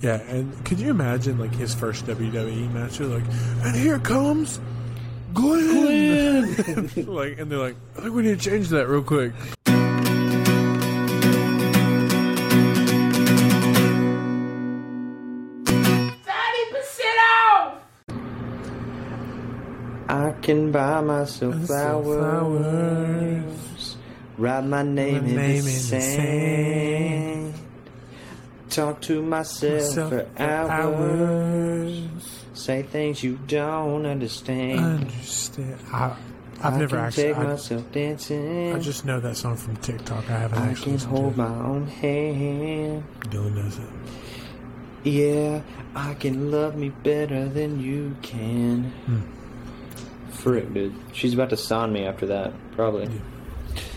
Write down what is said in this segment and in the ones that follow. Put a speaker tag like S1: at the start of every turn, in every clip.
S1: Yeah, and could you imagine like his first WWE match? They're like, and here comes Glenn. like, and they're like, I think we need to change that real quick. Thirty percent off.
S2: I can buy myself
S1: Myself
S2: flowers,
S1: flowers.
S2: write my name,
S1: My
S2: in,
S1: name in
S2: the
S1: the
S2: sand, talk to myself,
S1: Myself
S2: for
S1: for
S2: hours,
S1: hours.
S2: say things you don't understand.
S1: Understand? I, I've
S2: I
S1: never
S2: can
S1: actually.
S2: take
S1: I,
S2: myself dancing.
S1: I just know that song from TikTok. I haven't
S2: I
S1: actually
S2: can
S1: listened
S2: hold
S1: to
S2: my own hand.
S1: it. Dylan knows it.
S2: Yeah, I can love me better than you can.
S1: Hmm.
S2: Frick, dude. She's about to sign me after that, probably.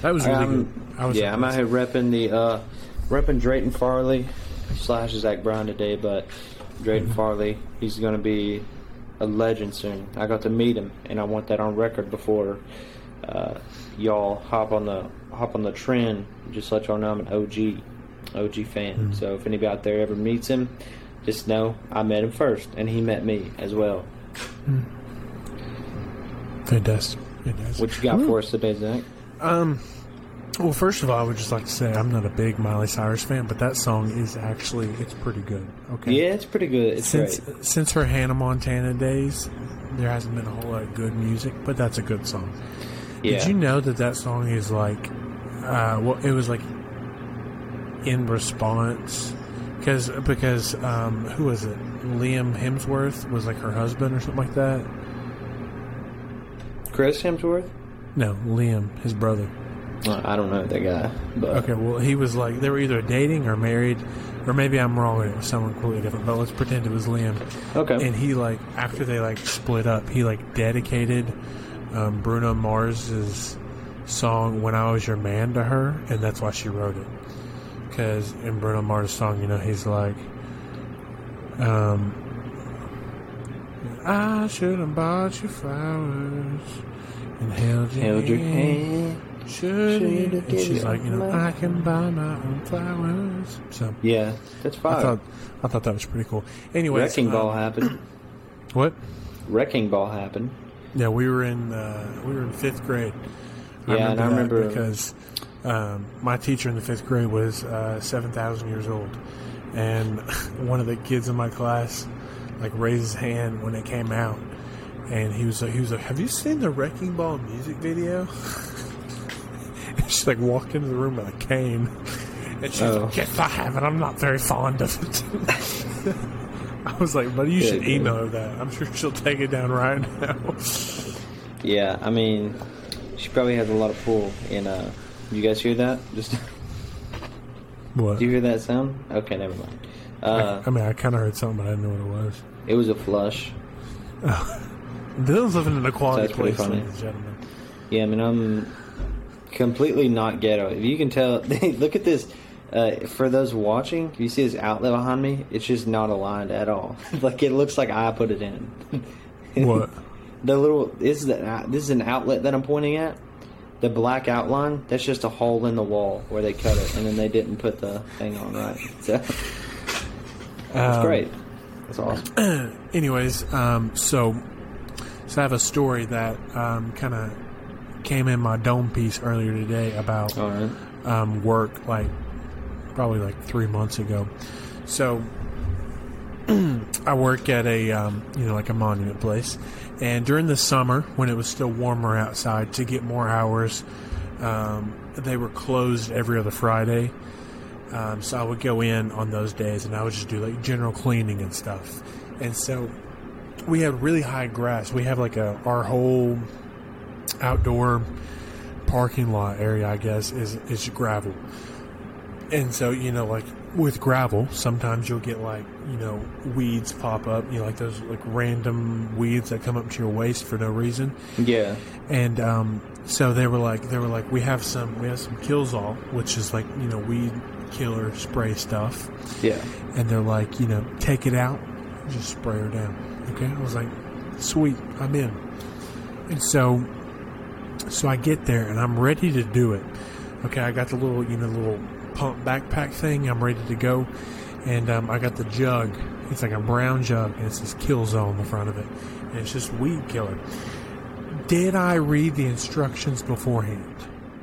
S1: That was really
S2: Um,
S1: good. I was
S2: yeah, I'm out here repping the uh, repping Drayton Farley slash Zach Brown today, but Drayton
S1: Mm-hmm.
S2: Farley, he's gonna be a legend soon. I got to meet him, and I want that on record before uh, y'all hop on the hop on the trend. Just let y'all know I'm an OG OG fan.
S1: Mm-hmm.
S2: So if anybody out there ever meets him, just know I met him first, and he met me as well.
S1: Fantastic. Fantastic.
S2: What you got for us today, Zach?
S1: Um, well, first of all, I would just like to say I'm not a big Miley Cyrus fan, but that song is actually it's pretty good. Okay.
S2: Yeah, it's pretty good. It's
S1: Since
S2: great.
S1: since her Hannah Montana days, there hasn't been a whole lot of good music, but that's a good song.
S2: Yeah.
S1: Did you know that that song is like, uh, well, it was like in response because because um, who was it? Liam Hemsworth was like her husband or something like that.
S2: Chris Hemsworth?
S1: No, Liam, his brother.
S2: I don't know that guy, but
S1: Okay, well, he was like they were either dating or married, or maybe I'm wrong and it was someone completely different. But let's pretend it was Liam.
S2: okay.
S1: And he like after they like split up, he like dedicated um, Bruno Mars's song "When I Was Your Man" to her, and that's why she wrote it. Because in Bruno Mars' song, you know, he's like, um, "I should have bought you flowers and held your,
S2: Held your
S1: hand."
S2: Hand.
S1: Should
S2: Should've
S1: and she's like, you know,
S2: my-
S1: I can buy my own flowers. So
S2: Yeah, that's fine.
S1: I
S2: fine.
S1: thought, I thought that was pretty cool. Anyway,
S2: Wrecking Ball happened.
S1: What?
S2: Wrecking Ball happened.
S1: Yeah, we were in uh, we were in fifth grade.
S2: Yeah, and I
S1: that
S2: remember-
S1: because um, my teacher in the fifth grade was uh, seven thousand years old, and one of the kids in my class like raised his hand when it came out, and he was like, he was like, "Have you seen the Wrecking Ball music video?" and she like walked into the room with a cane, and she's
S2: Oh.
S1: like, "Yes, I have, and I'm not very fond of it." I was like, "Buddy, you should email her that. I'm sure she'll take it down right now."
S2: Yeah, I mean, she probably has a lot of pull. In uh, you guys hear that? Just
S1: what?
S2: do you hear that sound? Okay, never mind. Uh,
S1: I mean, I kind of heard something, but I didn't know what it was.
S2: it was a flush.
S1: Dylan's living in a quality
S2: pretty
S1: place, ladies and gentlemen.
S2: Yeah, I mean, I'm completely not ghetto. If you can tell, look at this. Uh, for those watching, you see this outlet behind me? It's just not aligned at all. like it looks like I put it in.
S1: What?
S2: The little this is the, this is an outlet that I'm pointing at. The black outline that's just a hole in the wall where they cut it, and then they didn't put the thing on right. So that's
S1: Um,
S2: great. That's awesome.
S1: Anyways, um, so so I have a story that um, kind of came in my dome piece earlier today about
S2: right.
S1: um, work, like probably like three months ago. So I work at a um, you know like a monument place, and during the summer when it was still warmer outside, to get more hours, um, they were closed every other Friday. Um, so I would go in on those days, and I would just do like general cleaning and stuff. And so we had really high grass. We have like a our whole outdoor parking lot area, I guess, is is gravel. And so, you know, like with gravel, sometimes you'll get like, you know, weeds pop up, you know, like those like random weeds that come up to your waist for no reason.
S2: Yeah.
S1: And um, so they were like, they were like, we have some, we have some Killzall, which is like, you know, weed killer spray stuff.
S2: Yeah.
S1: And they're like, you know, take it out, just spray her down. Okay, I was like, sweet, I'm in. And so, so I get there and I'm ready to do it. Okay, I got the little, you know, little pump backpack thing. I'm ready to go, and um, I got the jug. It's like a brown jug, and it says kill zone on the front of it, and it's just weed killer. Did I read the instructions beforehand?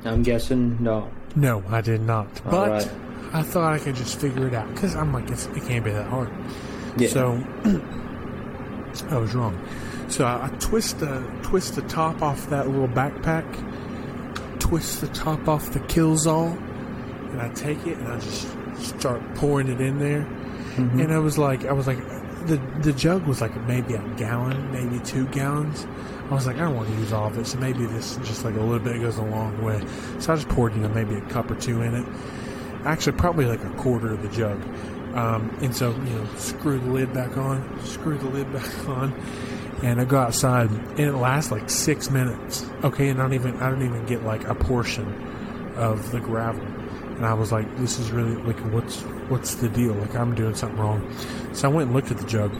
S2: I'm guessing no.
S1: No, I did not.
S2: All
S1: but
S2: right.
S1: I thought I could just figure it out because I'm like, it's, it can't be that hard.
S2: Yeah.
S1: So I was wrong. So I, I twist the twist the top off that little backpack, twist the top off the Killzall, and I take it and I just start pouring it in there.
S2: Mm-hmm.
S1: And I was like, I was like, the the jug was like maybe a gallon, maybe two gallons. I was like, I don't want to use all of it, so maybe this just like a little bit goes a long way. So I just poured, you know, maybe a cup or two in it. Actually, probably like a quarter of the jug. Um, and so, you know, screw the lid back on, screw the lid back on, and I go outside, and it lasts like six minutes. Okay, and I don't even I don't even get like a portion of the gravel. And I was like, this is really like what's what's the deal? Like I'm doing something wrong. So I went and looked at the jug,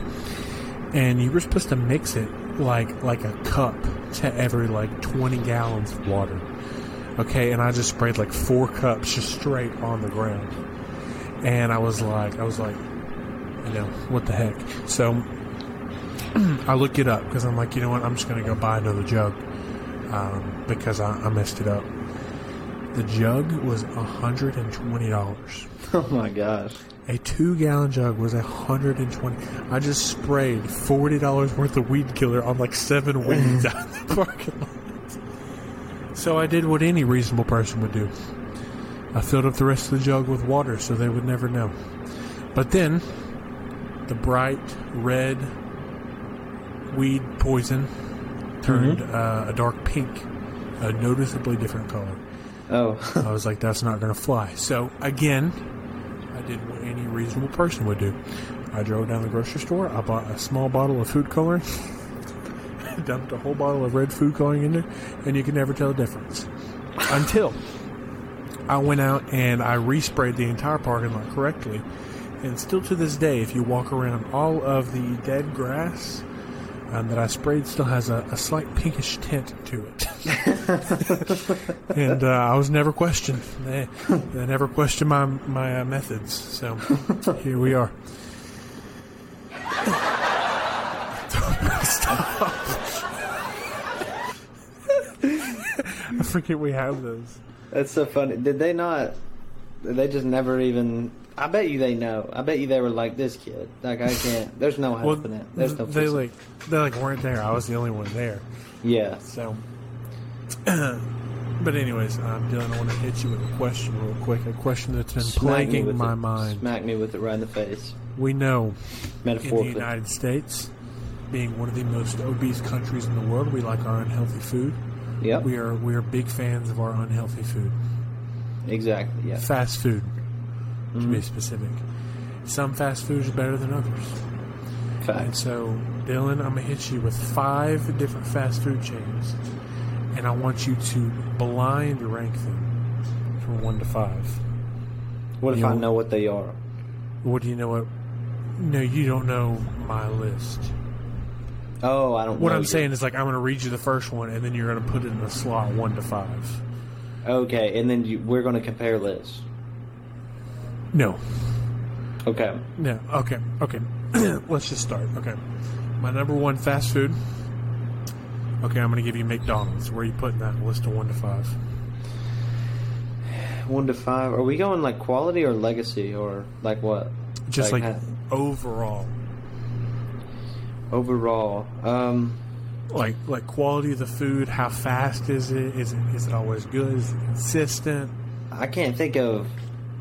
S1: and you were supposed to mix it like like a cup to every like 20 gallons of water. Okay, and I just sprayed like four cups just straight on the ground. And I was like, I was like, you know, what the heck? So I look it up because I'm like, you know what? I'm just going to go buy another jug um, because I, I messed it up. The jug was $120.
S2: Oh my gosh.
S1: A two gallon jug was a hundred and twenty. I just sprayed forty dollars worth of weed killer on like seven weeds out in the parking lot. So I did what any reasonable person would do. I filled up the rest of the jug with water so they would never know. But then, the bright red weed poison turned uh, a dark pink, a noticeably different color.
S2: Oh,
S1: I was like, that's not going to fly. So again, I did what any reasonable person would do. I drove down the grocery store. I bought a small bottle of food coloring, dumped a whole bottle of red food coloring in there, and you can never tell the difference until I went out and I resprayed the entire parking lot correctly. And still to this day, if you walk around, all of the dead grass um, that I sprayed still has a, a slight pinkish tint to it. and uh, I was never questioned. They, they never questioned my my uh, methods. So here we are. Stop. I forget we have those.
S2: that's so funny. Did they not? Did they just never even? I bet you they know. I bet you they were like this kid. Like I can't. There's no
S1: Well,
S2: helping it. There's no.
S1: they
S2: fixing-
S1: like they like weren't there. I was the only one there.
S2: Yeah.
S1: So, but anyways, um, Dylan, I want to hit you with a question real quick. A question that's been
S2: Smack
S1: plaguing my
S2: it.
S1: mind.
S2: Smack me with it right in the face.
S1: We know metaphorically, in the. United States, being one of the most obese countries in the world, we like our unhealthy food.
S2: Yep.
S1: We are we are big fans of our unhealthy food.
S2: Exactly. Yeah.
S1: Fast food, to
S2: Mm-hmm.
S1: be specific. Some fast foods are better than others. And so, Dylan, I'm gonna hit you with five different fast food chains, and I want you to blind rank them from one to five.
S2: What if
S1: you
S2: I
S1: know-
S2: what they are?
S1: What do you know? What? No, you don't know my list.
S2: Oh, I don't.
S1: What I'm
S2: yet.
S1: saying is like I'm gonna read you the first one, and then you're gonna put it in a slot one to five.
S2: Okay, and then you, we're going to compare lists.
S1: No,
S2: Okay.
S1: no. Okay, okay. Let's just start. Okay, my number one fast food. Okay, I'm gonna give you McDonald's. Where are you putting that list of one to five?
S2: One to five. Are we going like quality or legacy or like what?
S1: Just like,
S2: Like,
S1: overall.
S2: Overall, um,
S1: like like quality of the food how fast is it is it is it always good is it consistent
S2: I can't think of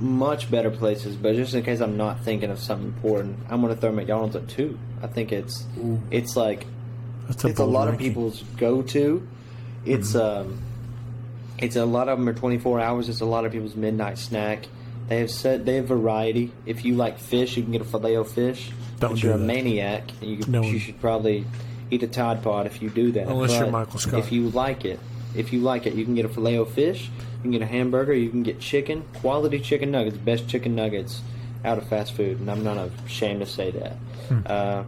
S2: much better places, but just in case I'm not thinking of something important, I'm going to throw McDonald's at two. I think it's
S1: Ooh.
S2: it's like
S1: that's
S2: it's a
S1: bold
S2: lot of people's go to. It's um, it's a lot of them are 24 hours. It's a lot of people's midnight snack. They have set they have variety. If you like fish, you can get a filet o fish.
S1: Don't
S2: but
S1: do
S2: you're a maniac. And you
S1: No
S2: you should probably eat a Tide Pod if you do that.
S1: Unless you're Michael Scott.
S2: If you like it, if you like it, you can get a filet o fish. You can get a hamburger. You can get chicken, quality chicken nuggets, best chicken nuggets out of fast food, and I'm not ashamed to say that.
S1: Hmm.
S2: Uh,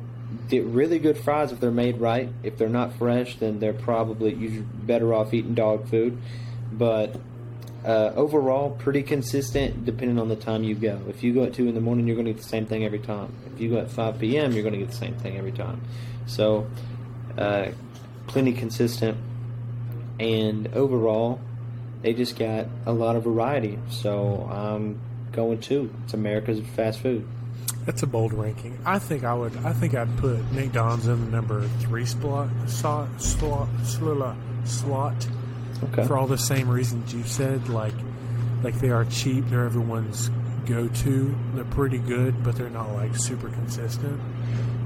S2: get really good fries if they're made right. If they're not fresh, then they're probably you're better off eating dog food. But Uh, overall, pretty consistent depending on the time you go. If you go at 2 in the morning, you're going to get the same thing every time. If you go at 5 p.m., you're going to get the same thing every time. So, uh, plenty consistent. And overall, they just got a lot of variety. So, I'm going 2. It's America's fast food.
S1: That's a bold ranking. I think I would. I think I'd put McDonald's in the number three slot slot slot slot, slot
S2: Okay.
S1: for all the same reasons you said. Like, like they are cheap. They're everyone's go-to. They're pretty good, but they're not like super consistent.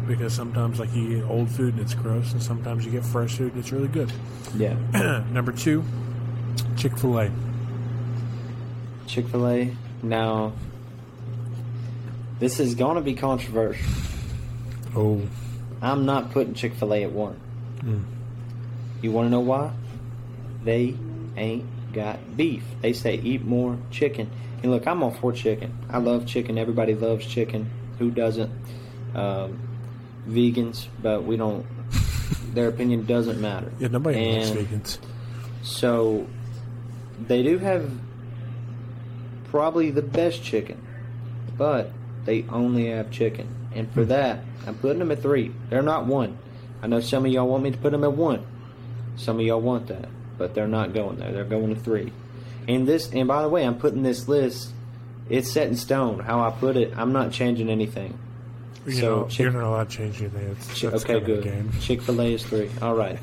S1: Because sometimes, like you get old food and it's gross, and sometimes you get fresh food and it's really good.
S2: Yeah.
S1: Number two, Chick Fil A.
S2: Chick fil A. Now, this is going to be controversial.
S1: Oh,
S2: I'm not putting Chick fil A at 1.
S1: Mm.
S2: You want to know why? They ain't got beef. They say eat more chicken. And look, I'm all for chicken. I love chicken. Everybody loves chicken. Who doesn't? Um, vegans, but we don't. Their opinion doesn't matter.
S1: yeah, nobody
S2: And
S1: vegans.
S2: So they do have probably the best chicken, but they only have chicken. And for that, I'm putting them at three. They're not one. I know some of y'all want me to put them at one. Some of y'all want that, but they're not going there. They're going to three. And this, and by the way, I'm putting this list. It's set in stone. How I put it, I'm not changing anything.
S1: You
S2: so
S1: know,
S2: Chick-
S1: you're not allowed to change anything.
S2: Chi-
S1: that's
S2: okay,
S1: kind of the
S2: good. Chick Fil A is three. All right,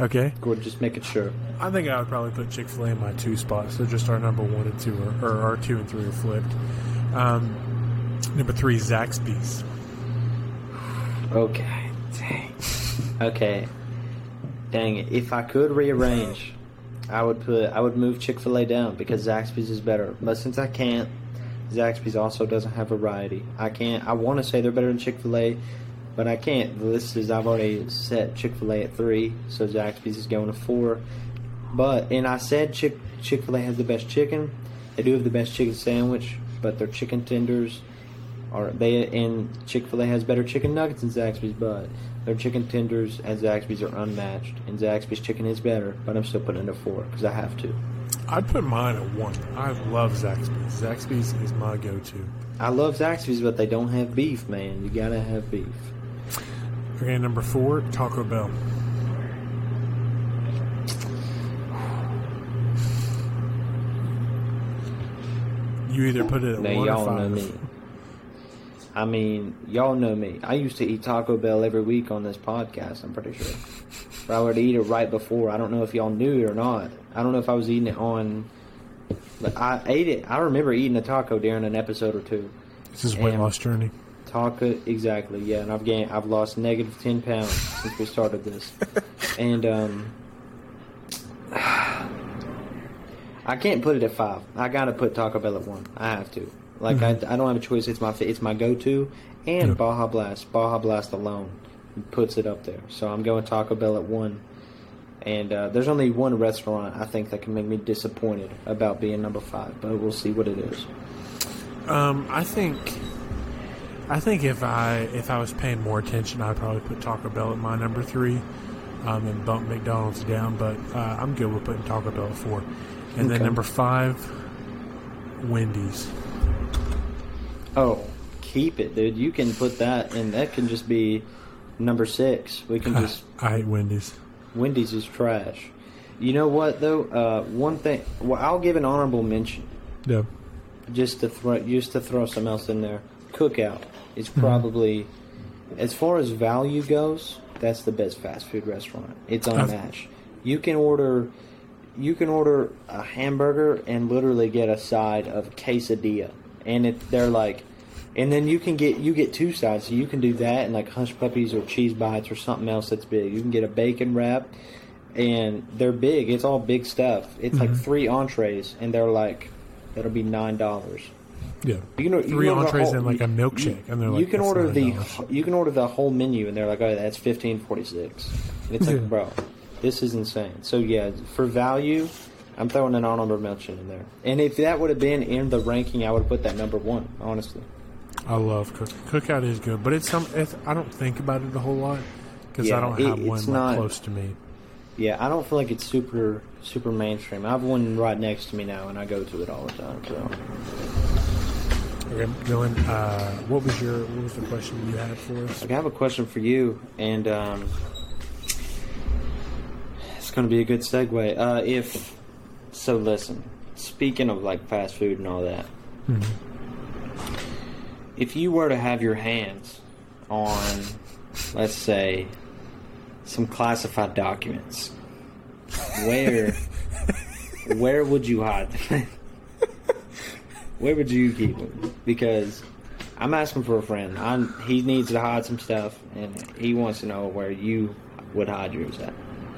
S1: Okay.
S2: we're just making sure.
S1: I think I would probably put Chick Fil A in my two spots. So just our number one and two, are, or our two and three are flipped. Um, number three, Zaxby's.
S2: Okay. Dang. Okay. Dang it. If I could rearrange, I would put I would move Chick Fil A down because Zaxby's is better. But since I can't, Zaxby's also doesn't have variety. I can't. I want to say they're better than Chick Fil A, but I can't. The list is I've already set Chick Fil A at three, so Zaxby's is going to four. But and I said Chick Chick Fil A has the best chicken. They do have the best chicken sandwich, but their chicken tenders are they and Chick Fil A has better chicken nuggets than Zaxby's, but their chicken tenders at Zaxby's are unmatched, and Zaxby's chicken is better. But I'm still putting it at four because I have to.
S1: I'd put mine at one. I love Zaxby's. Zaxby's is my go-to.
S2: I love Zaxby's, but they don't have beef, man. You gotta have beef.
S1: Okay, number four, Taco Bell. You either put it at
S2: Now
S1: one
S2: y'all
S1: five.
S2: know me. I mean, y'all know me. I used to eat Taco Bell every week on this podcast. I'm pretty sure. But I would eat it right before. I don't know if y'all knew it or not. I don't know if I was eating it on. But I ate it. I remember eating a taco during an episode or two.
S1: This is weight loss journey.
S2: Taco, exactly. Yeah, and I've gained. I've lost negative ten pounds since we started this, and um, I can't put it at five. I gotta put Taco Bell at one. I have to. Like I, I don't have a choice. It's my it's my go-to, and
S1: Yeah.
S2: Baja Blast. Baja Blast alone puts it up there. So I'm going Taco Bell at one. And uh, there's only one restaurant I think that can make me disappointed about being number five, but we'll see what it is.
S1: Um, I think, I think if I if I was paying more attention, I'd probably put Taco Bell at my number three, um, and bump McDonald's down. But uh, I'm good with putting Taco Bell at four, and then number five, Wendy's.
S2: Oh, keep it, dude. You can put that, and that can just be number six. We can just
S1: I hate Wendy's.
S2: Wendy's is trash. You know what though? Uh, one thing. Well, I'll give an honorable mention
S1: Yeah.
S2: just to throw just to throw something else in there. Cookout is probably, as far as value goes, that's the best fast food restaurant. It's unmatched. You can order, you can order a hamburger and literally get a side of quesadilla, and it they're like, and then you can get you get two sides. So you can do that and like hush puppies or cheese bites or something else that's big. You can get a bacon wrap, and they're big. It's all big stuff. It's like mm-hmm. three entrees, and they're like, that'll be nine dollars.
S1: Yeah.
S2: You can, or- you
S1: Three entrees
S2: whole-
S1: and like a
S2: you-
S1: milkshake, and they're like
S2: you
S1: can
S2: order the
S1: $9."
S2: you can order the whole menu, and they're like, oh, that's fifteen forty six. It's
S1: Yeah.
S2: like, bro, this is insane. So yeah, for value, I'm throwing an honorable mention in there. And if that would have been in the ranking, I would have put that number one. Honestly,
S1: I love cook. Cookout is good, but it's some. It's, I don't think about it a whole lot because
S2: Yeah,
S1: I don't
S2: it-
S1: have one
S2: it's
S1: like,
S2: not-
S1: close to me.
S2: Yeah, I don't feel like it's super super mainstream. I have one right next to me now, and I go to it all the time. So
S1: Okay, Dylan, uh, what was your what was the question you had for us?
S2: I have a question for you, and um, it's going to be a good segue. Uh, if so, listen. Speaking of like fast food and all that, if you were to have your hands on, let's say, some classified documents, where where would you hide them? Where would you keep them? Because I'm asking for a friend. I'm, he needs to hide some stuff, and he wants to know where you would hide yours at.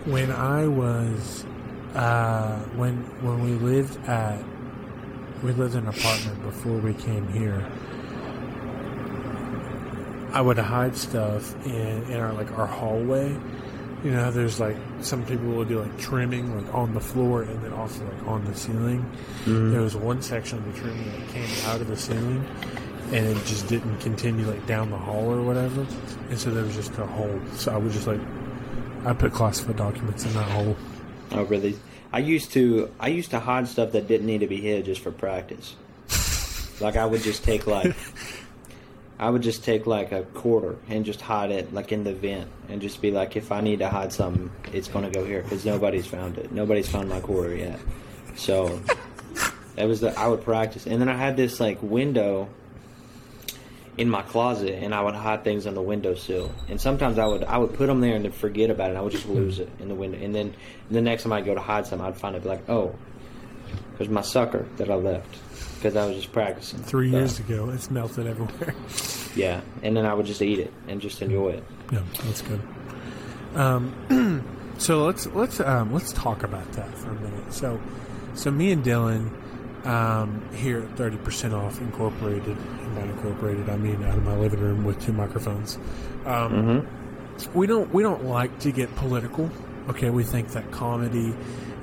S1: When I was uh, when when we lived at we lived in an apartment before we came here. I would hide stuff in, in our like our hallway. You know, there's like some people will do like trimming like on the floor and then also like on the ceiling. Mm-hmm. There was one section of the trimming that came out of the ceiling and it just didn't continue like down the hall or whatever. And so there was just a hole. So I would just like I put classified documents in that hole.
S2: Oh, really? I used to I used to hide stuff that didn't need to be hid just for practice. like I would just take like I would just take like a quarter and just hide it like in the vent and just be like, if I need to hide something, it's gonna go here because nobody's found it. Nobody's found my quarter yet. So that was the I would practice, and then I had this like window in my closet, and I would hide things on the windowsill. And sometimes I would I would put them there and then forget about it. and I would just lose it in the window, and then the next time I go to hide something, I'd find it like, oh, there's my sucker that I left because I was just practicing.
S1: Three
S2: But,
S1: years ago, it's melted everywhere.
S2: Yeah, and then I would just eat it and just enjoy it.
S1: yeah, that's good. Um, so let's let's um, let's talk about that for a minute. So, so me and Dylan um, here at Thirty Percent Off Incorporated, and by Incorporated I mean out of my living room with two microphones. Um,
S2: Mm-hmm.
S1: we don't we don't like to get political. Okay, we think that comedy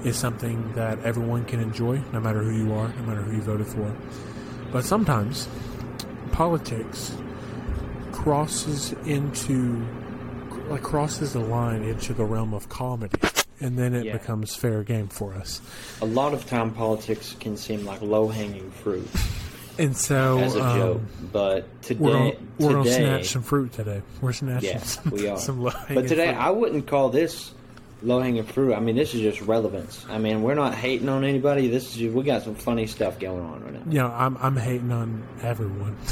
S1: is something that everyone can enjoy, no matter who you are, no matter who you voted for. But sometimes politics crosses into like crosses the line into the realm of comedy, and then it
S2: Yeah.
S1: becomes fair game for us.
S2: A lot of time, politics can seem like low hanging fruit
S1: And so
S2: as a
S1: um,
S2: joke, but
S1: We're
S2: today,
S1: we're gonna
S2: today,
S1: snatch some fruit today. We're snatching
S2: yeah,
S1: some,
S2: we are.
S1: some low-hanging
S2: but today,
S1: fruit.
S2: I wouldn't call this low hanging fruit. I mean, this is just relevance. I mean, we're not hating on anybody. This is just, we got some funny stuff going on right now.
S1: know, I'm I'm hating on everyone.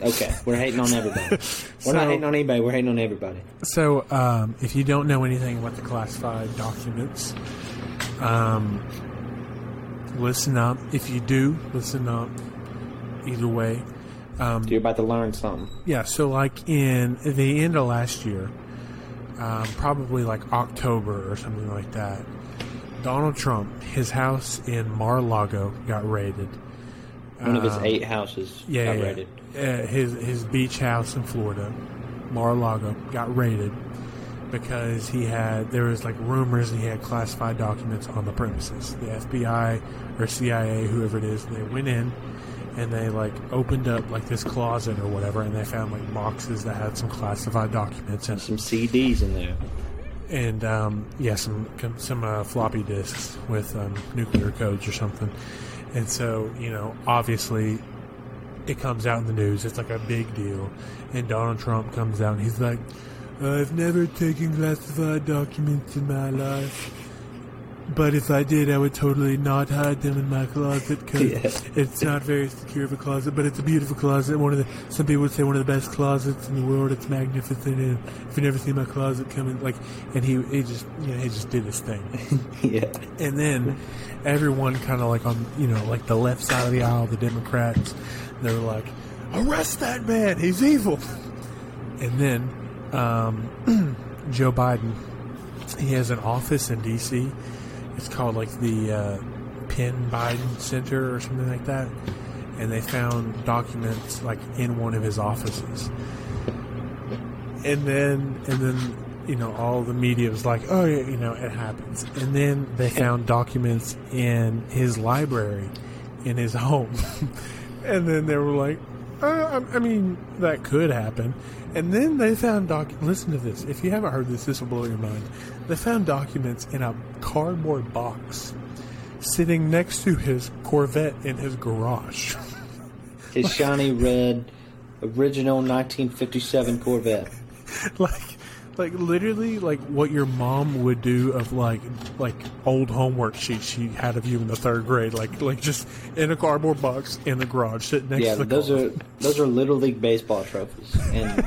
S2: Okay, we're hating on everybody. We're
S1: So-
S2: not hating on anybody. We're hating on everybody.
S1: So, um, if you don't know anything about the classified documents, um, listen up. If you do, listen up. Either way, um,
S2: You're about to learn something.
S1: yeah. So, like in the end of last year, um, probably like October or something like that, Donald Trump, his house in Mar-a-Lago got raided.
S2: One of his
S1: Um,
S2: eight houses
S1: yeah,
S2: got
S1: yeah,
S2: raided.
S1: yeah. Uh, his his beach house in Florida, Mar-a-Lago, got raided because he had there was like rumors he had classified documents on the premises. The FBI or CIA, whoever it is, they went in and they like opened up like this closet or whatever, and they found like boxes that had some classified documents and
S2: Some CDs in there.
S1: and um, yeah, some some uh, floppy disks with um, nuclear codes or something. And so, you know, obviously, it comes out in the news. It's like a big deal. And Donald Trump comes out and he's like, "I've never taken classified documents in my life." But if I did, I would totally not hide them in my closet because
S2: Yeah.
S1: it's not very secure of a closet. But it's a beautiful closet. One of the some people would say one of the best closets in the world. It's magnificent. And if you never see my closet coming, like, and he he just you know he just did his thing.
S2: yeah.
S1: And then everyone kind of like on you know like the left side of the aisle, the Democrats, they were like, arrest that man, he's evil. And then um, Joe Biden, he has an office in D.C. It's called like the uh, Penn Biden Center or something like that. And they found documents like in one of his offices. And then and then you know all the media was like, oh yeah, you know it happens. And then they found documents in his library, in his home. and then they were like, Uh, I, I mean, that could happen. And then they found doc. Listen to this. If you haven't heard this, this will blow your mind. They found documents in a cardboard box sitting next to his Corvette in his garage.
S2: His shiny red, original 1957 Corvette.
S1: like, like literally, like what your mom would do of like, like old homework sheets she had of you in the third grade. Like, like just in a cardboard box in the garage, sitting next
S2: Yeah,
S1: to the
S2: those
S1: car.
S2: are those are little league baseball trophies, and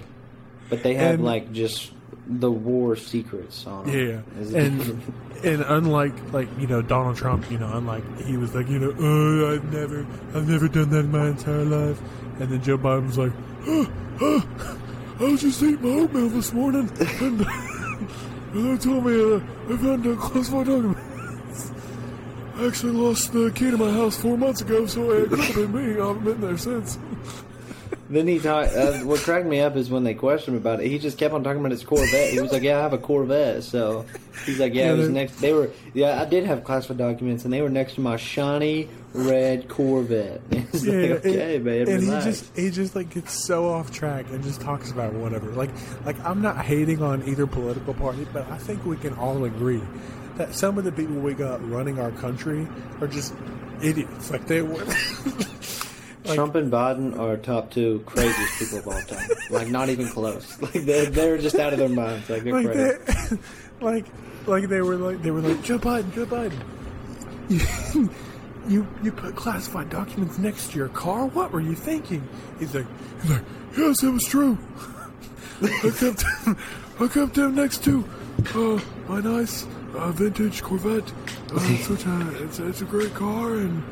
S2: but they have
S1: And-
S2: like just the war secrets on them.
S1: Yeah, and and unlike like you know Donald Trump, you know, unlike he was like you know, oh, I've never, I've never done that in my entire life, and then Joe Biden was like, oh, oh, I was just eating my oatmeal this morning, and, and they told me uh, I found a classified document. I actually lost the key to my house four months ago, so it could have been me. I haven't been there since.
S2: Then he talked. Uh, what cracked me up is when they questioned him about it. He just kept on talking about his Corvette. He was like, "Yeah, I have a Corvette." So he's like, "Yeah,
S1: Yeah,
S2: it was next." They were, yeah, I did have classified documents, and they were next to my shiny red Corvette. It's like, okay,
S1: and,
S2: man,
S1: and he just he just like gets so off track and just talks about whatever. Like like I'm not hating on either political party, but I think we can all agree that some of the people we got running our country are just idiots. Like they were. like-
S2: Trump and Biden are top two craziest people of all time. Like not even close. Like they're, they're just out of their minds. Like they're
S1: like
S2: crazy.
S1: they, like like they were like they were like Joe Biden, Joe Biden. You, you you put classified documents next to your car. What were you thinking? He's like, he's like, yes, it was true. I kept I kept them next to uh, my nice uh, vintage Corvette. Uh, it's, such a, it's, it's a great car, and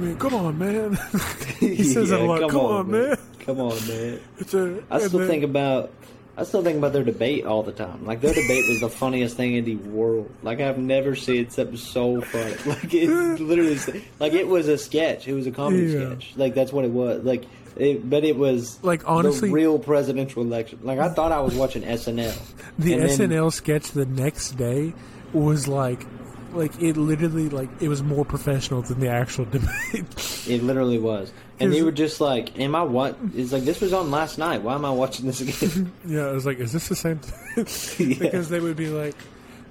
S1: mean, come on, man. he says it a lot. Come, on, man.
S2: Come on, man.
S1: A.
S2: I still
S1: then-
S2: think about I still think about their debate all the time. Like their debate was the funniest thing in the world. Like I've never seen something so funny. Like it literally like it was a sketch. It was a comedy
S1: Yeah.
S2: sketch. Like that's what it was. Like it, but it was
S1: Like, honestly-
S2: the real presidential election. Like I thought I was watching SNL.
S1: The
S2: And then-
S1: SNL sketch the next day was like, like it literally like it was more professional than the actual debate.
S2: It literally was. And they were just like, "Am I what?" It's like this was on last night. Why am I watching this again?
S1: yeah, I was like, is this the same thing?
S2: Yeah.
S1: because they would be like,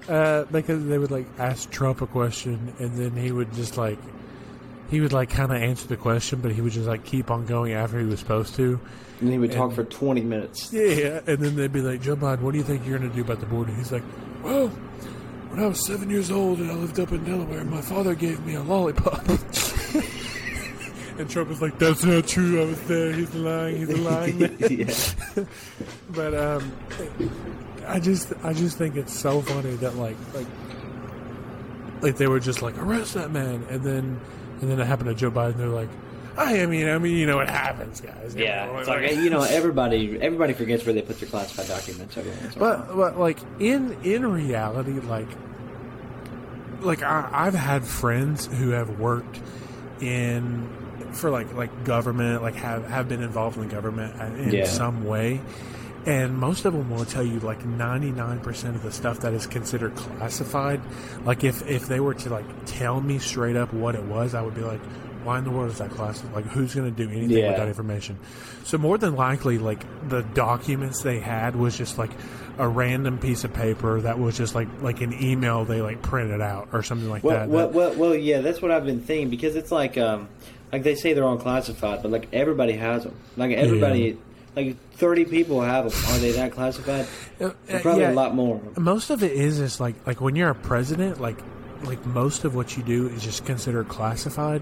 S1: uh, because they would like ask Trump a question, and then he would just like, he would like kind of answer the question, but he would just like keep on going after he was supposed to.
S2: and he would talk
S1: And-
S2: for twenty minutes.
S1: Yeah, and then they'd be like, Joe Biden, what do you think you're going to do about the border? He's like, well, when I was seven years old and I lived up in Delaware, my father gave me a lollipop. and Trump was like, that's not true. I was there. He's lying. He's lying
S2: yeah.
S1: but um, I just, I just think it's so funny that like, like, like they were just like arrest that man, and then, and then it happened to Joe Biden. They're like, I mean, I mean, you know, it happens, guys. You
S2: Yeah,
S1: know,
S2: it's like you know, everybody everybody forgets where they put their classified documents. Every once in a while.
S1: But, but like in in reality, like like I, I've had friends who have worked in for like like government, like have have been involved in the government uh, in
S2: Yeah.
S1: some way. And most of them will tell you like 99% of the stuff that is considered classified. Like if, if they were to like tell me straight up what it was, I would be like, why in the world is that classified? Like who's going to do anything
S2: Yeah.
S1: with that information? So more than likely, like the documents they had was just like a random piece of paper that was just like like an email they like printed out or something like
S2: Well,
S1: that.
S2: well,
S1: that-
S2: well, well, yeah, that's what I've been thinking because it's like, um, like they say they're all classified, but like everybody has them. Like everybody, like thirty people have them. Are they that classified?
S1: Uh,
S2: probably
S1: yeah.
S2: a lot more.
S1: most of it is just like like when you're a president, like like most of what you do is just considered classified.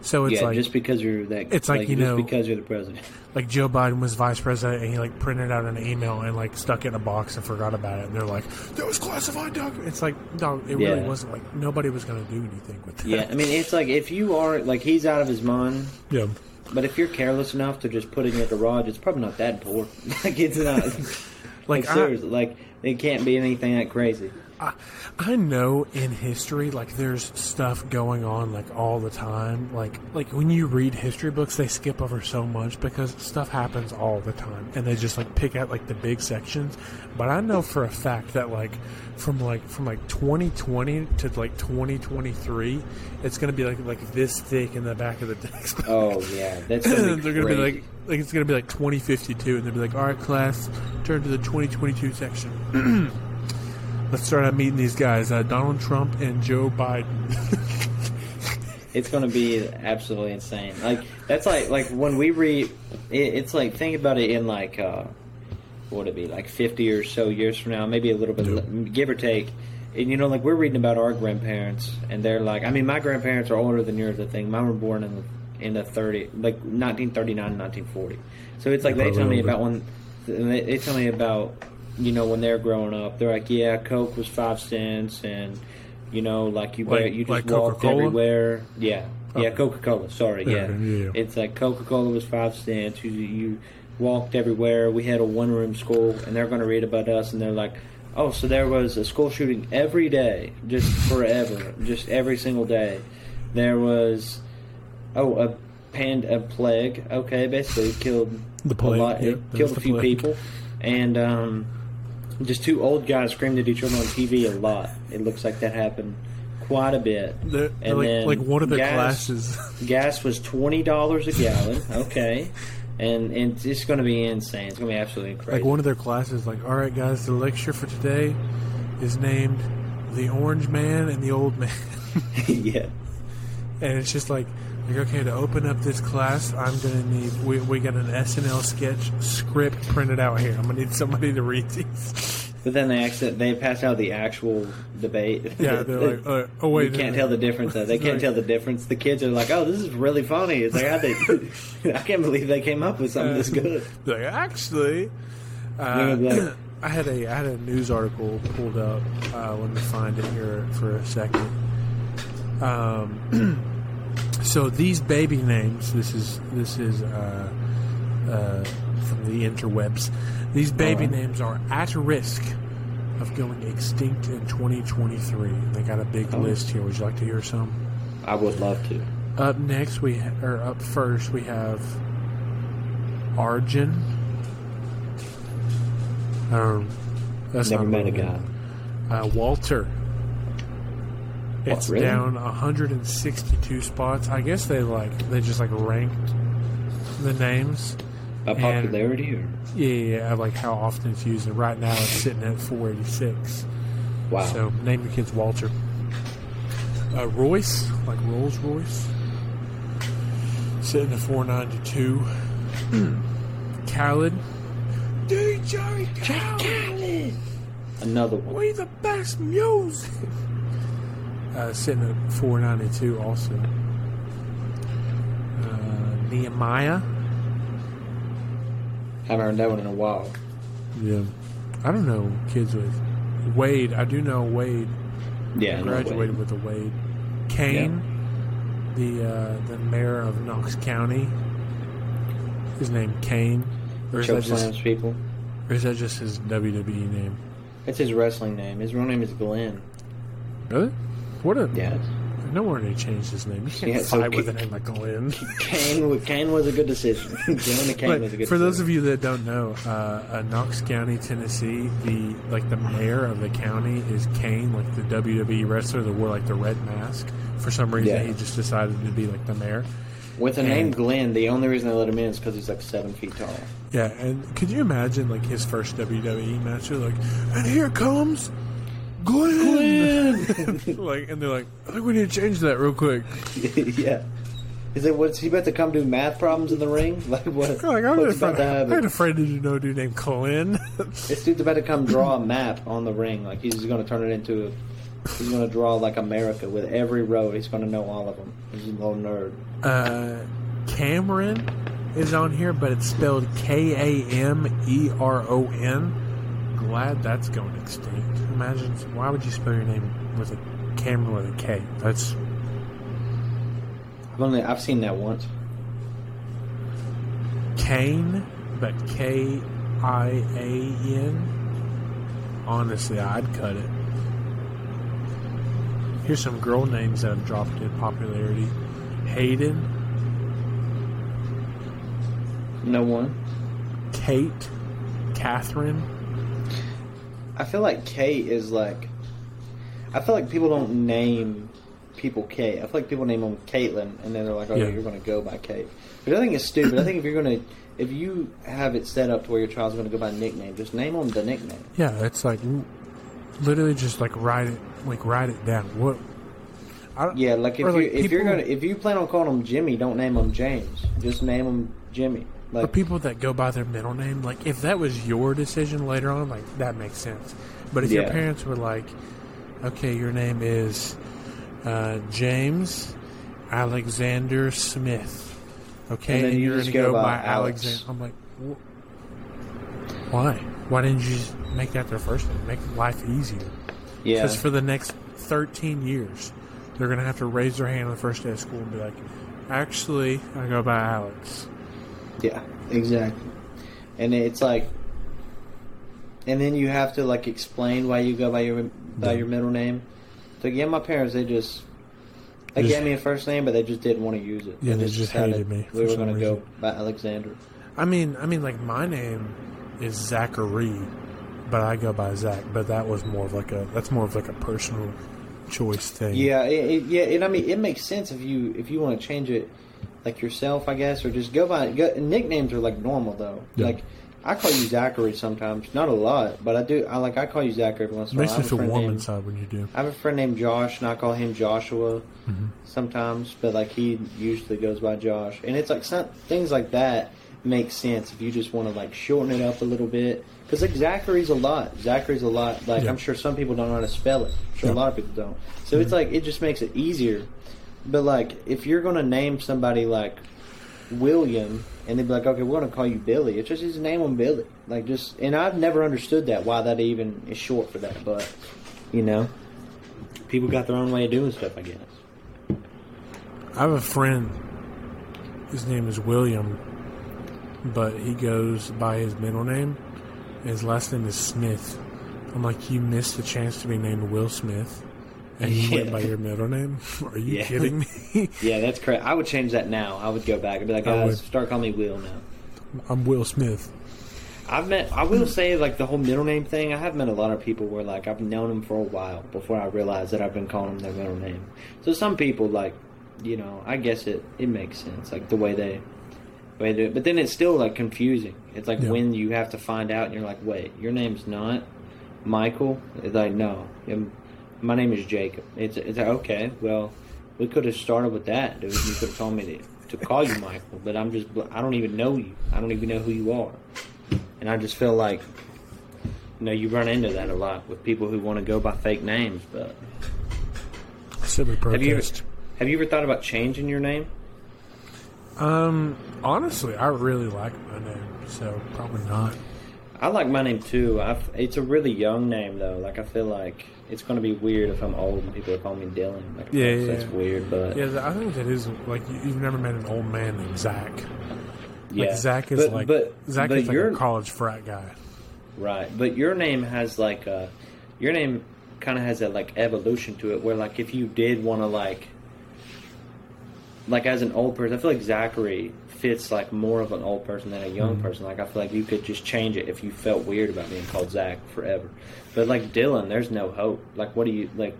S1: So it's
S2: yeah,
S1: like
S2: just because you're that.
S1: It's like, you
S2: just
S1: know-
S2: because you're the president.
S1: like Joe Biden was vice president and he like printed out an email and like stuck it in a box and forgot about it. And they're like, "That was classified document." It's like no, it really wasn't. Like nobody was going to do anything with that.
S2: Yeah, I mean, it's like if you are like he's out of his mind,
S1: yeah.
S2: but if you're careless enough to just put it in your garage, it's probably not that important. like it's not.
S1: Like,
S2: Like,
S1: I-
S2: seriously, like it can't be anything that crazy.
S1: I, I know in history, like there's stuff going on like all the time. Like like when you read history books, they skip over so much because stuff happens all the time, and they just like pick out like the big sections. But I know for a fact that like from like from like 2020 to like 2023, it's gonna be like like this thick in the back of the textbook.
S2: Oh yeah, that's gonna
S1: They're gonna be like like it's gonna be like 2052, and they'll be like, all right, class, turn to the 2022 section. Let's start out meeting these guys, uh, Donald Trump and Joe Biden.
S2: It's going to be absolutely insane. Like that's like like when we read, it, it's like think about it in like uh, what would it be like fifty or so years from now, maybe a little bit, give or take. And you know, like we're reading about our grandparents, and they're like, I mean, my grandparents are older than yours. I think mine were born in the in the thirty, like nineteen thirty nine, nineteen forty. So it's like they tell me about when they, they tell me about you know when they're growing up. They're like, yeah, Coke was five cents, and you know, like you
S1: Like-
S2: you just
S1: like
S2: walked
S1: Coca-Cola?
S2: everywhere. Yeah, yeah, Coca Cola. Sorry,
S1: Yeah,
S2: yeah.
S1: yeah.
S2: It's like Coca Cola was five cents. You, you walked everywhere. We had a one room school, and they're going to read about us, and they're like, oh, so there was a school shooting every day, just forever, just every single day. There was, oh, a pand a plague. Okay, basically killed
S1: The plague,
S2: a lot.
S1: yeah,
S2: it killed a few
S1: plague.
S2: people, and um, just two old guys screamed at each other on TV a lot. It looks like that happened quite a bit.
S1: They're-
S2: And
S1: like,
S2: then
S1: like one of the
S2: gas-
S1: classes.
S2: Gas was twenty dollars a gallon. Okay, and, and it's going to be insane. It's going to be absolutely crazy.
S1: like one of their classes, like, all right, guys, the lecture for today is named "The Orange Man and the Old Man,"
S2: yeah,
S1: and it's just like, like, okay, to open up this class, I'm gonna need we we got an SNL sketch script printed out here. I'm gonna need somebody to read these.
S2: but then they accident they pass out the actual debate.
S1: Yeah, they're like, uh, oh wait,
S2: you can't tell the difference. Though. They can't
S1: Right.
S2: tell the difference. The kids are like, "Oh, this is really funny." It's like, how they, I can't believe they came up with something this good.
S1: Like actually, uh,
S2: like-
S1: I had a I had a news article pulled up. Uh, let me find it here for a second. Um, so these baby names. This is this is uh, uh, from the interwebs. These baby
S2: Alright.
S1: names are at risk of going extinct in 2023. They got a big
S2: Oh.
S1: list here. Would you like to hear some?
S2: I would love to.
S1: Up next, we ha- or up first, we have Arjun. Um, that's
S2: Never met a guy.
S1: Uh, Walter. It's
S2: really?
S1: down 162 spots. I guess they like they just like ranked the names.
S2: A
S1: And-
S2: popularity or
S1: Yeah, yeah, yeah, like how often it's used. And right now, it's sitting at 486.
S2: wow.
S1: So name your kids Walter. Uh, Royce, like Rolls Royce, sitting at 492. Khaled. DJ Khaled.
S2: Another one.
S1: We the best music. Uh, sitting at 492 also. Uh, Nehemiah.
S2: Haven't heard that one in a while.
S1: Yeah. I don't know kids with Wade. I do know Wade
S2: Yeah,
S1: graduated
S2: way.
S1: with a Wade. Kane, the uh, the mayor of Knox County. His name Kane, or is that just
S2: people.
S1: or is that just his WWE name?
S2: It's his wrestling name. His real name is Glenn.
S1: Really? What a
S2: Yeah.
S1: no wonder he changed his name. You can't
S2: Yeah, so
S1: fight with
S2: K-
S1: a name like Glenn.
S2: Kane, Kane was a good decision. Glenn Kane was a good
S1: for those of you that don't know, uh, uh, Knox County, Tennessee, the like the mayor of the county is Kane, like the WWE wrestler that wore like the red mask. For some reason,
S2: Yeah.
S1: he just decided to be like the mayor.
S2: With the name
S1: and-
S2: Glenn, the only reason they let him in is because he's like seven feet tall.
S1: Yeah, and could you imagine like his first WWE match? They're like, and here comes Glenn. like, and they're like, I think we need to change that real quick.
S2: yeah. Is it what's he about to come do math problems in the ring? Like what?
S1: Like, I'm
S2: what's
S1: afraid,
S2: about to
S1: I
S2: happen?
S1: ain't afraid to know a dude named Glenn.
S2: This dude's about to come draw a map on the ring. Like he's going to turn it into. A, he's going to draw like America with every road. He's going to know all of them. He's a little nerd.
S1: uh, Cameron is on here, but it's spelled K A M E R O N. Glad that's going extinct. Imagine why would you spell your name with a Cameron with a K? That's
S2: I've only I've seen that once.
S1: Kane, but K I A N. Honestly, I'd cut it. Here's some girl names that have dropped in popularity: Hayden,
S2: No one.
S1: Kate, Catherine.
S2: I feel like Kate is like. I feel like people don't name people Kate. I feel like people name them Caitlin, and then they're like, "Oh,
S1: Yeah.
S2: you're going to go by Kate." But I think it's stupid. I think if you're going to, if you have it set up to where your child's going to go by nickname, just name them the nickname.
S1: Yeah, it's like literally just like write it, like write it down. What? I don't,
S2: Yeah, like if you
S1: like,
S2: if you're gonna if you plan on calling them Jimmy, don't name them James. Just name them Jimmy.
S1: But
S2: Like
S1: people that go by their middle name, like if that was your decision later on, like that makes sense. But if your parents were like, okay, your name is uh, James Alexander Smith, okay,
S2: And then you
S1: you're gonna
S2: go
S1: go
S2: by
S1: by
S2: Alex.
S1: Alexander. I'm like, wh- why? Why didn't you just make that their first name? Make life easier.
S2: yeah,
S1: Because for the next 13 years, they're going to have to raise their hand on the first day of school and be like, actually, I go by Alex.
S2: Yeah, exactly. And it's like, and then you have to like explain why you go by your by
S1: Yeah.
S2: your middle name. So yeah, my parents they just they
S1: Just-
S2: gave me a first name, but they just didn't want to use it.
S1: Yeah, they just
S2: decided
S1: hated me
S2: We were going to go by Alexander.
S1: I mean, I mean, like my name is Zachary, but I go by Zach. But that was more of like a that's more of like a personal choice thing.
S2: Yeah, it, it, yeah, and I mean it makes sense if you if you want to change it like yourself, I guess, or just go by go, nicknames are like normal though.
S1: Yeah.
S2: Like I call you Zachary sometimes, not a lot, but I do. I like I call you Zachary every once in a while.
S1: makes
S2: I
S1: me
S2: have a
S1: feel
S2: friend
S1: warm
S2: named-
S1: inside when you do.
S2: I have a friend named Josh, and I call him Joshua
S1: Mm-hmm.
S2: sometimes, but like he usually goes by Josh, and it's like some, things like that make sense if you just want to like shorten it up a little bit. Because like Zachary's a lot, Zachary's a lot. Like
S1: Yeah.
S2: I'm sure some people don't know how to spell it. I'm sure
S1: Yeah.
S2: a lot of people don't. So it's like it just makes it easier. But like if you're gonna name somebody like William, and they'd be like, okay, we're gonna call you Billy. It's just his name on Billy. Like just, and I've never understood that why that even is short for that. But you know, people got their own way of doing stuff. I guess.
S1: I have a friend. His name is William, but he goes by his middle name. His last name is Smith. I'm like, you missed the chance to be named Will Smith, and you went by your middle name. Are you
S2: Yeah.
S1: kidding me?
S2: Yeah, that's correct. I would change that now. I would go back and be like, guys, start calling me Will now.
S1: I'm Will Smith.
S2: I've met. I will say, like the whole middle name thing. I have met a lot of people where, like, I've known them for a while before I realized that I've been calling them their middle name. So some people, like, you know, I guess it it makes sense, like the way they way they do it. But then it's still like confusing. It's like
S1: Yeah.
S2: when you have to find out, and you're like, wait, your name's not Michael. It's like, no, my name is Jacob. It's it's okay, well, we could have started with that, dude. You could have told me to, to call you Michael, but I'm just I don't even know you. I don't even know who you are. And I just feel like, you know, you run into that a lot with people who want to go by fake names. But
S1: Silly
S2: have you
S1: protest.
S2: have you ever thought about changing your name?
S1: Um, honestly, I really like my name, so probably not.
S2: I like my name too. I it's a really young name though. Like I feel like it's going to be weird if I'm old and people are calling me Dylan. Like
S1: Yeah,
S2: that's,
S1: yeah,
S2: that's
S1: yeah.
S2: weird, but
S1: Yeah, I think that is like you- you've never met an old man named Zach.
S2: yeah.
S1: Like Zach is
S2: but,
S1: like
S2: but,
S1: Zach
S2: but
S1: is like
S2: your
S1: a college frat guy.
S2: right. But your name has like a your name kind of has that like evolution to it, where like if you did want to like like as an old person, I feel like Zachary fits like more of an old person than a young
S1: Mhm.
S2: person. Like I feel like you could just change it if you felt weird about being called Zach forever. But like Dylan, there's no hope. Like what do you like?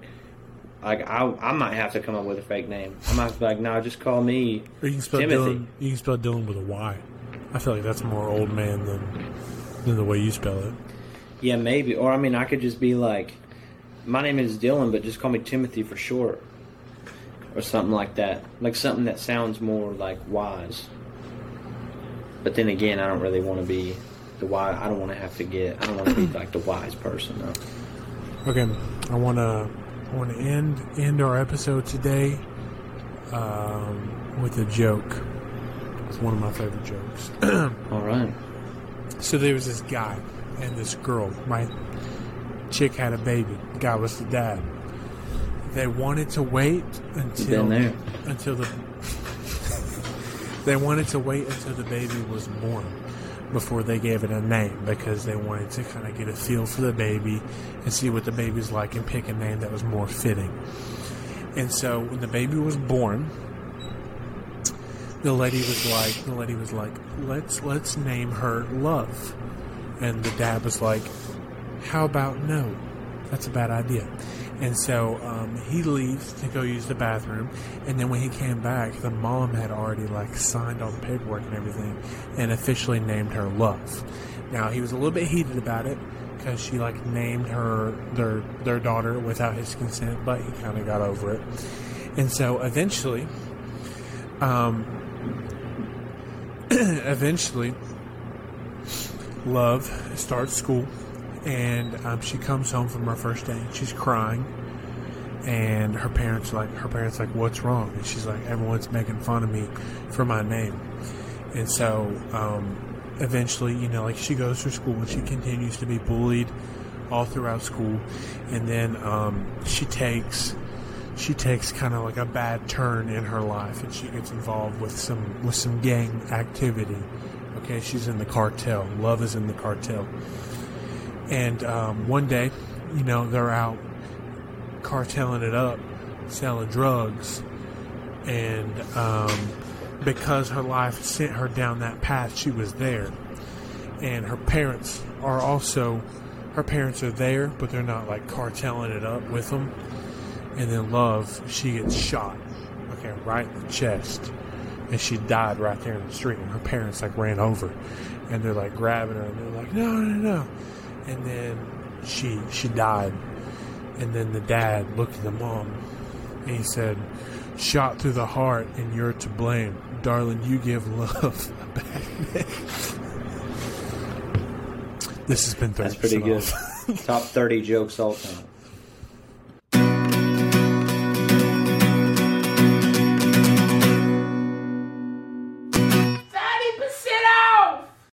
S2: Like I, I might have to come up with a fake name. I might have to be like, no, just call me.
S1: Or you can spell
S2: Timothy.
S1: Dylan. You can spell Dylan with a Y. I feel like that's more old man than than the way you spell it.
S2: Yeah, maybe. Or I mean, I could just be like, my name is Dylan, but just call me Timothy for short, or something like that. Like something that sounds more like wise. But then again, I don't really want to be the wise. I don't want to have to get. I don't want to be like the wise person. Though.
S1: Okay, I want to I want to end end our episode today um, with a joke. It's one of my favorite jokes.
S2: All right.
S1: So there was this guy and this girl, right? Chick had a baby. The guy was the dad. They wanted to wait until until the they wanted to wait until the baby was born before they gave it a name because they wanted to kind of get a feel for the baby and see what the baby's like and pick a name that was more fitting. And so when the baby was born, the lady was like, the lady was like, let's let's name her Love, and the dad was like, how about no? That's a bad idea. And so um, he leaves to go use the bathroom, and then when he came back, the mom had already like signed all the paperwork and everything, and officially named her Love. Now he was a little bit heated about it because she like named her their their daughter without his consent, but he kind of got over it. And so eventually, um, eventually, Love starts school, and um, she comes home from her first day. She's crying, and her parents like her parents like, "What's wrong?" And she's like, "Everyone's making fun of me for my name." And so, um, eventually, you know, like she goes through school and she continues to be bullied all throughout school, and then um, she takes she takes kind of like a bad turn in her life, and she gets involved with some with some gang activity. Okay, she's in the cartel. Love is in the cartel, and um, one day, you know, they're out carteling it up, selling drugs, and um, because her life sent her down that path, she was there. And her parents are also, her parents are there, but they're not like carteling it up with them. And then Love, she gets shot, okay, right in the chest. And she died right there in the street. And her parents like ran over, and they're like grabbing her, and they're like, no, no, no. And then she she died. And then the dad looked at the mom, and he said, "Shot through the heart, and you're to blame, darling. You give love a bad name." This has been 30
S2: That's pretty good. Top 30 jokes all time.